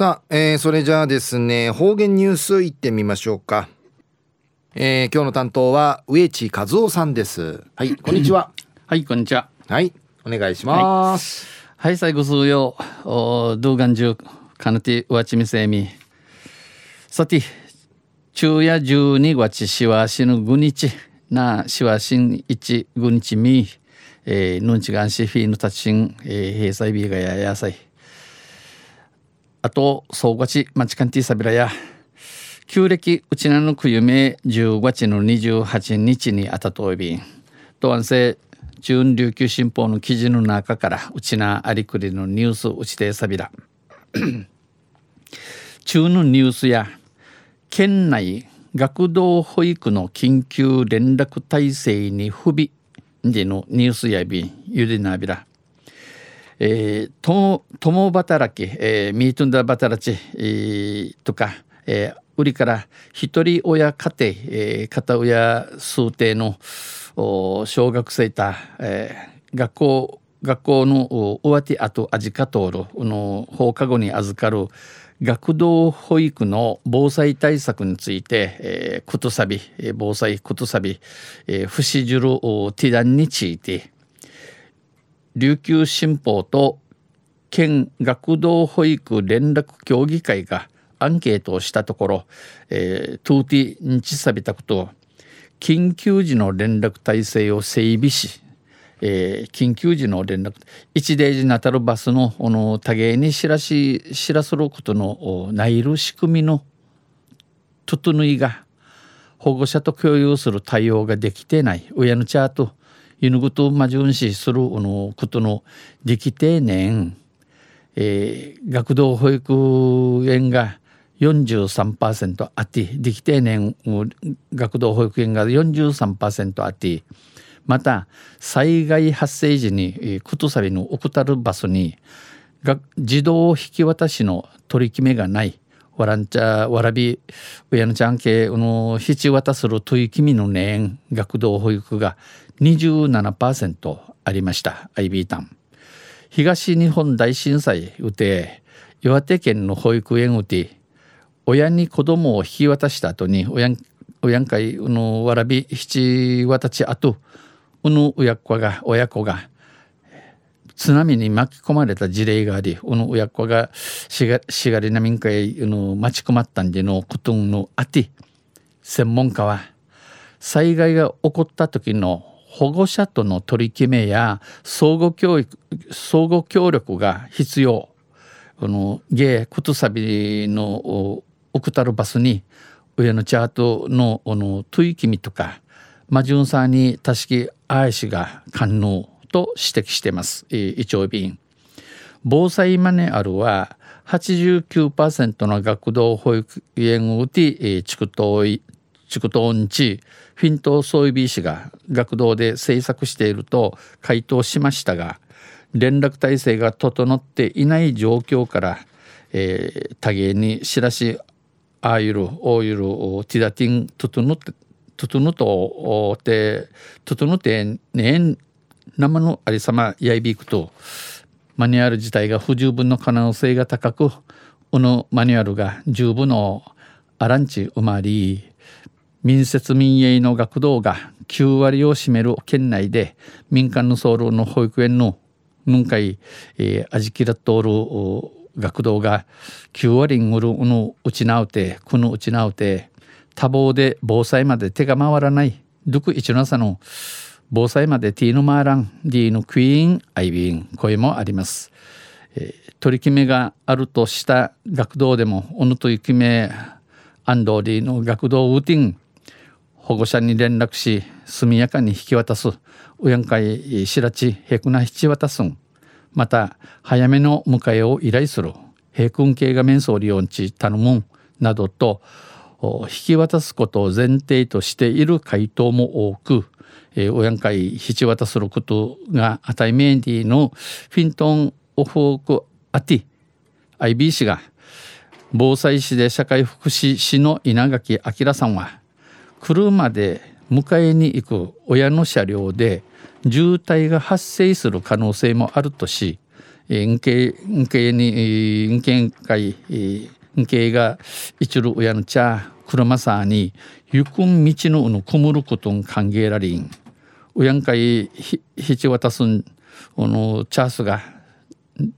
さあ、えー、それじゃあですね方言ニュースいってみましょうか、えー、今日の担当は植地和夫さんです。はい こんにちは。はいこんにちは。はいお願いします、はい、はい、最後数曜動画中かなてわちみせみ。さて昼夜12月しわしぬぐ日なしわしん一ぐ日み。えー、ぬんちがんしフィーのたちん、えー、閉鎖日がややさいあと総合ちまちかんてぃさびらや旧暦うちなのくゆめ10月の28日にあたといび。んとわんせ中琉球新報の記事の中からうちなありくりのニュースうちてさびら中のニュースや県内学童保育の緊急連絡体制に不備でのニュースやびゆでなびら、えー、共共働き、えー、ミートンダ働き、えー、とか、えー、売りから一人親家庭、えー、片親数定の小学生た、えー、学校学校のおわてあと味か通るの放課後に預かる学童保育の防災対策について、えー、ことさび、防災ことさび、えー、不死じるティダンについて、琉球新報と県学童保育連絡協議会がアンケートをしたところ、えー、トゥーティにちさびたことを緊急時の連絡体制を整備しえー、緊急時の連絡一デージにあたるバスのの多芸に知らし知らすることのないる仕組みの整いが保護者と共有する対応ができてない親のチャート犬ぐとまじゅんしするのことのできてねん、えー、学童保育園が43%あってできてねん学童保育園が43%あってまた災害発生時にクトサビの怠る場所に自動引き渡しの取り決めがない。わらんちゃわらび親のちゃんけの引き渡する取り決めの年学童保育が27%ありました IB タン東日本大震災うて岩手県の保育園うて親に子供を引き渡した後に親親んかいのわらび引き渡ち後うぬ親子が親子が津波に巻き込まれた事例がありうぬ親子がしがしがりな民会の待ち込まったんでのことのあて専門家は災害が起こった時の保護者との取り決めや相互教育相互協力が必要。このゲークトサビの送たるバスに親のチャートのこの取り決めとかマジュンサーにたしき愛しが可能と指摘しています。イチョウ便。防災マネあるは89%の学童保育園を打て、地区等地区等んちフィントソイビー氏が学童で制作していると回答しましたが連絡体制が整っていない状況から、えー、多芸に知らしあゆるおゆるティダティン整って整とて整ってね生のありさまやいびくとマニュアル自体が不十分の可能性が高くこのマニュアルが十分のアランチ生まり民設民営の学童が9割を占める県内で民間のソウルの保育園のぬんかい、えー、あじきらっとる学童が9割にうるのうちなうてこのうちなうて多忙で防災まで手が回らないドク一の朝の防災までティーの回らんディーのクイーンアイビーン声もあります、えー、取り決めがあるとした学童でもおのという決めアンドーリーの学童ウーティン保護者に連絡し速やかに引き渡す。親んかいしらちへくな引き渡す。んまた早めの迎えを依頼する。平均系が面相利用地頼む。んなどと引き渡すことを前提としている回答も多く、えー、親会引き渡することがアタイメンディのフィントン・オフォーク・アティ。IB 氏が防災士で社会福祉士の稲垣明さんは車で迎えに行く親の車両で渋滞が発生する可能性もあるとしんけんけにんけんかいんけが一る親の茶車さに行く道のうのくむることん歓迎らりん。親んかいひち渡すんおのチャースが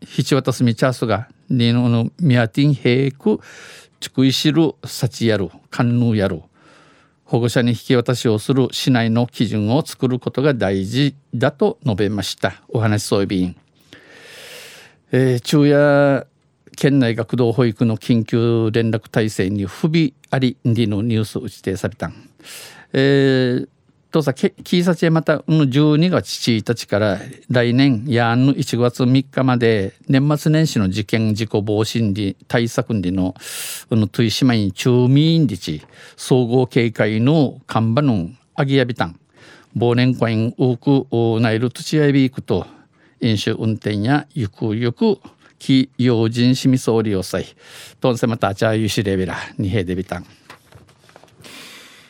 ひち渡すみチャースがにののみやてんへいくちくいしるさちやるかんぬやる。保護者に引き渡しをする市内の基準を作ることが大事だと述べました。お話そういびん、えー、昼夜県内学童保育の緊急連絡体制に不備ありにのニュース打ち定されたん。えー、とさキーサチまた12月1日から来年やんの1月3日まで年末年始の事件事故防止に対策にののトゥイシマイン中民日総合警戒の看板のアギヤビタン忘年会多くナイル土地やビークと飲酒運転やゆくゆく非用心しみ総理をさいとんせまたあちゃゆしレベラにへでびたん。